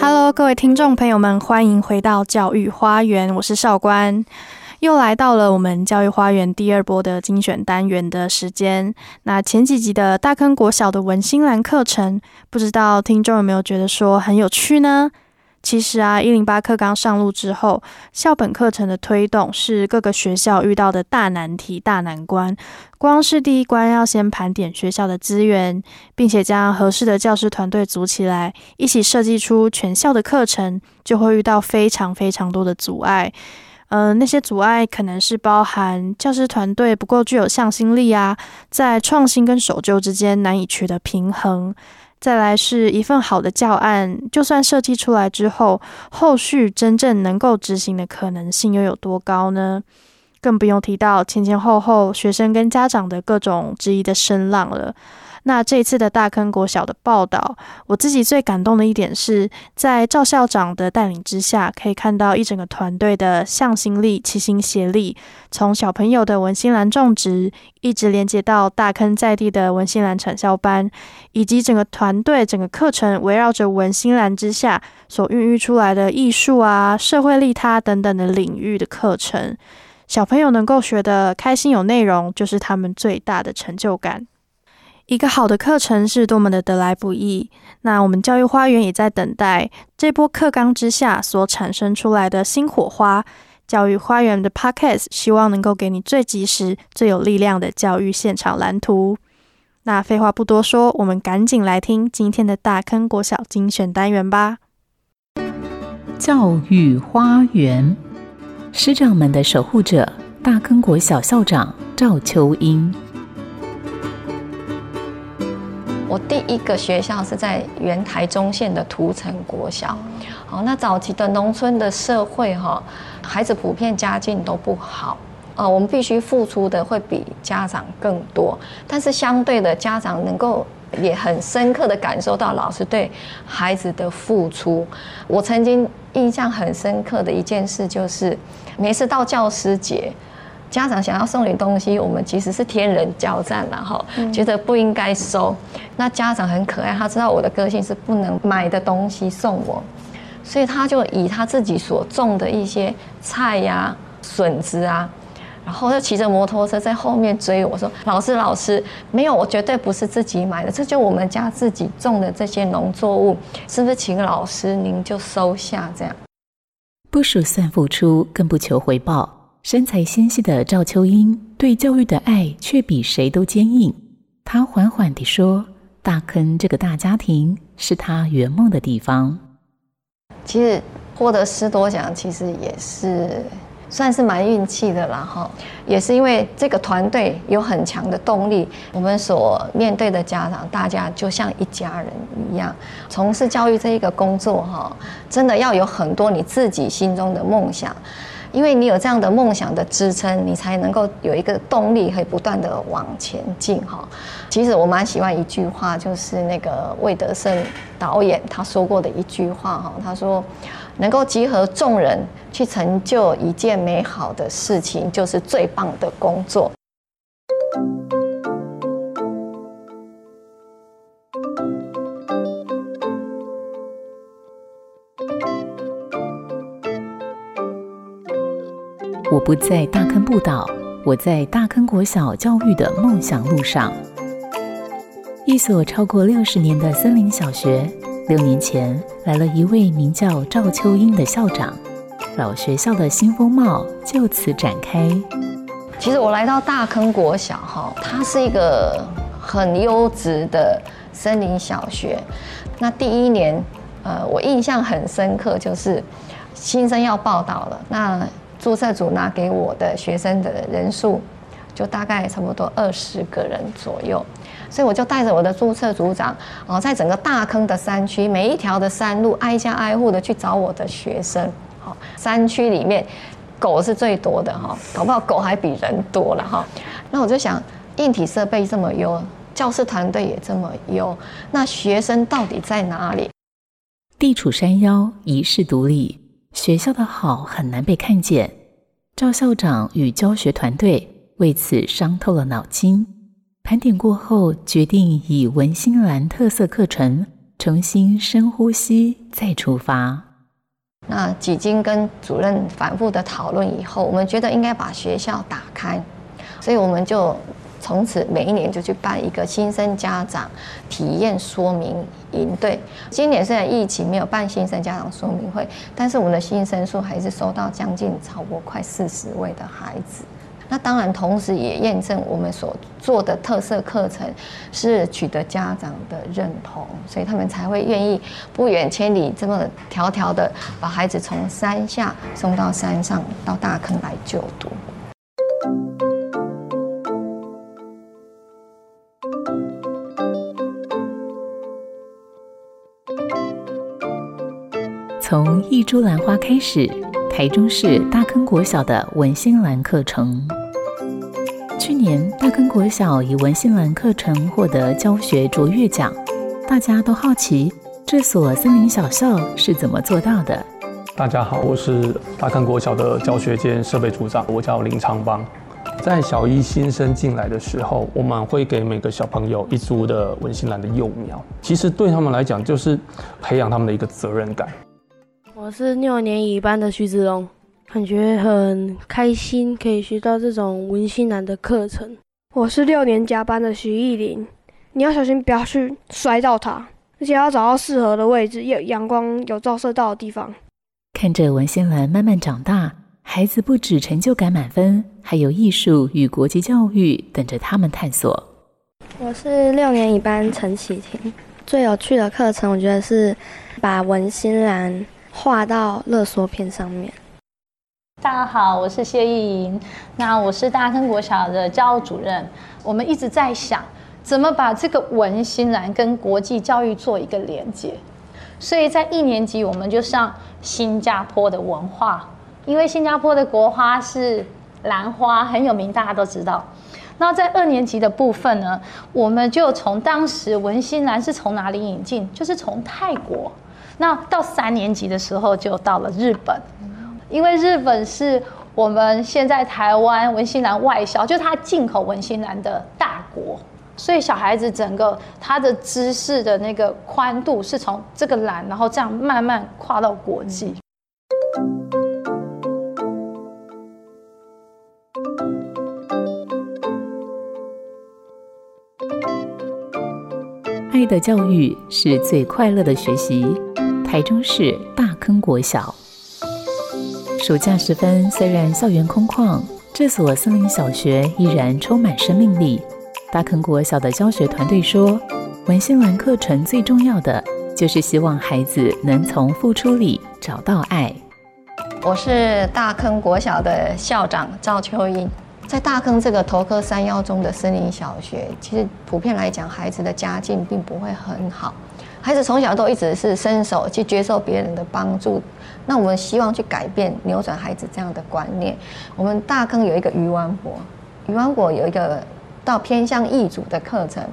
Hello，各位听众朋友们，欢迎回到教育花园，我是少官。又来到了我们教育花园第二波的精选单元的时间。那前几集的大坑国小的文心兰课程，不知道听众有没有觉得说很有趣呢？其实啊，一零八课纲上路之后，校本课程的推动是各个学校遇到的大难题、大难关。光是第一关要先盘点学校的资源，并且将合适的教师团队组起来，一起设计出全校的课程，就会遇到非常非常多的阻碍。嗯，那些阻碍可能是包含教师团队不够具有向心力啊，在创新跟守旧之间难以取得平衡。再来是一份好的教案，就算设计出来之后，后续真正能够执行的可能性又有多高呢？更不用提到前前后后学生跟家长的各种质疑的声浪了。那这次的大坑国小的报道，我自己最感动的一点是在赵校长的带领之下，可以看到一整个团队的向心力、齐心协力，从小朋友的文心兰种植，一直连接到大坑在地的文心兰产销班，以及整个团队、整个课程围绕着文心兰之下所孕育出来的艺术啊、社会利他等等的领域的课程，小朋友能够学得开心有内容，就是他们最大的成就感。一个好的课程是多么的得来不易，那我们教育花园也在等待这波课纲之下所产生出来的新火花。教育花园的 Podcast 希望能够给你最及时、最有力量的教育现场蓝图。那废话不多说，我们赶紧来听今天的大坑国小精选单元吧。教育花园，师长们的守护者，大坑国小校长赵秋英。我第一个学校是在原台中县的涂城国小，好，那早期的农村的社会哈，孩子普遍家境都不好，呃，我们必须付出的会比家长更多，但是相对的，家长能够也很深刻的感受到老师对孩子的付出。我曾经印象很深刻的一件事就是，每次到教师节。家长想要送你东西，我们其实是天人交战然后觉得不应该收。那家长很可爱，他知道我的个性是不能买的东西送我，所以他就以他自己所种的一些菜呀、笋子啊，然后就骑着摩托车在后面追我说：“老师，老师，没有，我绝对不是自己买的，这就我们家自己种的这些农作物，是不是？请老师您就收下这样。”不数算付出，更不求回报。身材纤细的赵秋英对教育的爱却比谁都坚硬。她缓缓地说：“大坑这个大家庭是她圆梦的地方。”其实获得师多奖，其实也是算是蛮运气的啦。哈，也是因为这个团队有很强的动力。我们所面对的家长，大家就像一家人一样，从事教育这一个工作，哈，真的要有很多你自己心中的梦想。因为你有这样的梦想的支撑，你才能够有一个动力，可以不断的往前进哈。其实我蛮喜欢一句话，就是那个魏德胜导演他说过的一句话哈，他说：“能够集合众人去成就一件美好的事情，就是最棒的工作。”我不在大坑步道，我在大坑国小教育的梦想路上。一所超过六十年的森林小学，六年前来了一位名叫赵秋英的校长，老学校的新风貌就此展开。其实我来到大坑国小，哈，它是一个很优质的森林小学。那第一年，呃，我印象很深刻，就是新生要报道了，那。注册组拿给我的学生的人数，就大概差不多二十个人左右，所以我就带着我的注册组长，哦，在整个大坑的山区，每一条的山路，挨家挨户的去找我的学生。好，山区里面狗是最多的哈，搞不好狗还比人多了哈。那我就想，硬体设备这么优，教师团队也这么优，那学生到底在哪里？地处山腰，遗世独立。学校的好很难被看见，赵校长与教学团队为此伤透了脑筋。盘点过后，决定以文心兰特色课程重新深呼吸，再出发。那几经跟主任反复的讨论以后，我们觉得应该把学校打开，所以我们就。从此每一年就去办一个新生家长体验说明营队。今年虽然疫情没有办新生家长说明会，但是我们的新生数还是收到将近超过快四十位的孩子。那当然，同时也验证我们所做的特色课程是取得家长的认同，所以他们才会愿意不远千里这么迢迢的把孩子从山下送到山上到大坑来就读。从一株兰花开始，台中市大坑国小的文心兰课程。去年大坑国小以文心兰课程获得教学卓越奖，大家都好奇这所森林小校是怎么做到的。大家好，我是大坑国小的教学兼设备组长，我叫林长邦。在小一新生进来的时候，我们会给每个小朋友一株的文心兰的幼苗，其实对他们来讲就是培养他们的一个责任感。我是六年乙班的徐子龙，感觉很开心，可以学到这种文心兰的课程。我是六年甲班的徐艺林，你要小心不要去摔到它，而且要找到适合的位置，有阳光有照射到的地方。看着文心兰慢慢长大，孩子不止成就感满分，还有艺术与国际教育等着他们探索。我是六年乙班陈启婷，最有趣的课程，我觉得是把文心兰。画到勒索片上面。大家好，我是谢意莹，那我是大坑国小的教务主任。我们一直在想，怎么把这个文心兰跟国际教育做一个连接。所以在一年级，我们就上新加坡的文化，因为新加坡的国花是兰花，很有名，大家都知道。那在二年级的部分呢，我们就从当时文心兰是从哪里引进，就是从泰国。那到三年级的时候就到了日本，因为日本是我们现在台湾文心兰外销，就是它进口文心兰的大国，所以小孩子整个他的知识的那个宽度是从这个蓝，然后这样慢慢跨到国际。爱的教育是最快乐的学习。台中市大坑国小，暑假时分，虽然校园空旷，这所森林小学依然充满生命力。大坑国小的教学团队说，文心兰课程最重要的就是希望孩子能从付出里找到爱。我是大坑国小的校长赵秋英，在大坑这个头科三幺中的森林小学，其实普遍来讲，孩子的家境并不会很好。孩子从小都一直是伸手去接受别人的帮助，那我们希望去改变、扭转孩子这样的观念。我们大坑有一个鱼丸国，鱼丸国有一个到偏向义主的课程，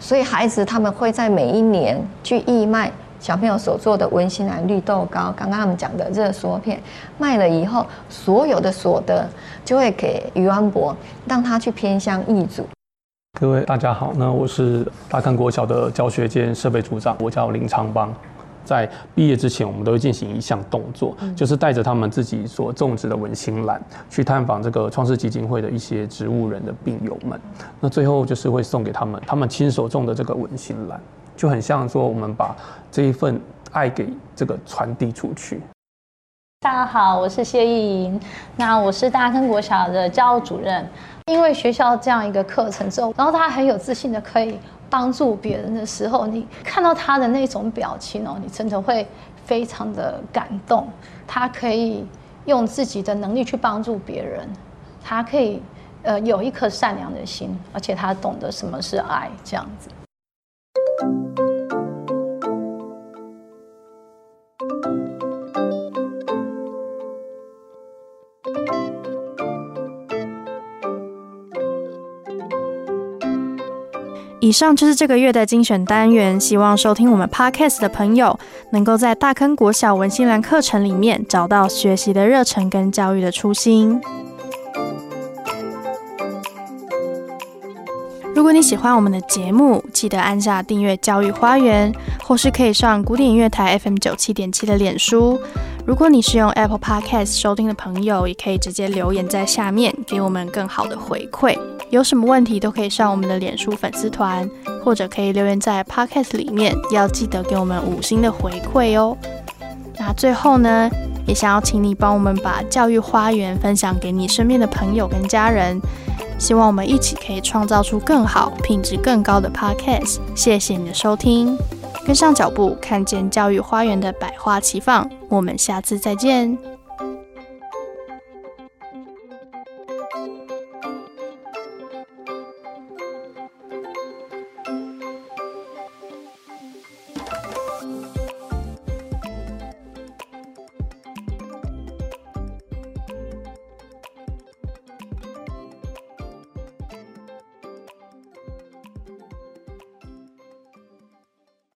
所以孩子他们会在每一年去义卖小朋友所做的温馨兰绿豆糕，刚刚他们讲的热缩片，卖了以后，所有的所得就会给鱼丸博，让他去偏向义主。各位大家好，那我是大坑国小的教学兼设备组长，我叫林昌邦。在毕业之前，我们都会进行一项动作，就是带着他们自己所种植的文心兰，去探访这个创世基金会的一些植物人的病友们。那最后就是会送给他们他们亲手种的这个文心兰，就很像说我们把这一份爱给这个传递出去。大家好，我是谢意莹，那我是大坑国小的教务主任。因为学校这样一个课程之后，然后他很有自信的可以帮助别人的时候，你看到他的那种表情哦，你真的会非常的感动。他可以用自己的能力去帮助别人，他可以呃有一颗善良的心，而且他懂得什么是爱，这样子。以上就是这个月的精选单元，希望收听我们 podcast 的朋友能够在大坑国小文心兰课程里面找到学习的热忱跟教育的初心。如果你喜欢我们的节目，记得按下订阅“教育花园”，或是可以上古典音乐台 FM 九七点七的脸书。如果你是用 Apple Podcast 收听的朋友，也可以直接留言在下面，给我们更好的回馈。有什么问题都可以上我们的脸书粉丝团，或者可以留言在 Podcast 里面，要记得给我们五星的回馈哦。那最后呢，也想要请你帮我们把教育花园分享给你身边的朋友跟家人。希望我们一起可以创造出更好、品质更高的 Podcast。谢谢你的收听，跟上脚步，看见教育花园的百花齐放。我们下次再见。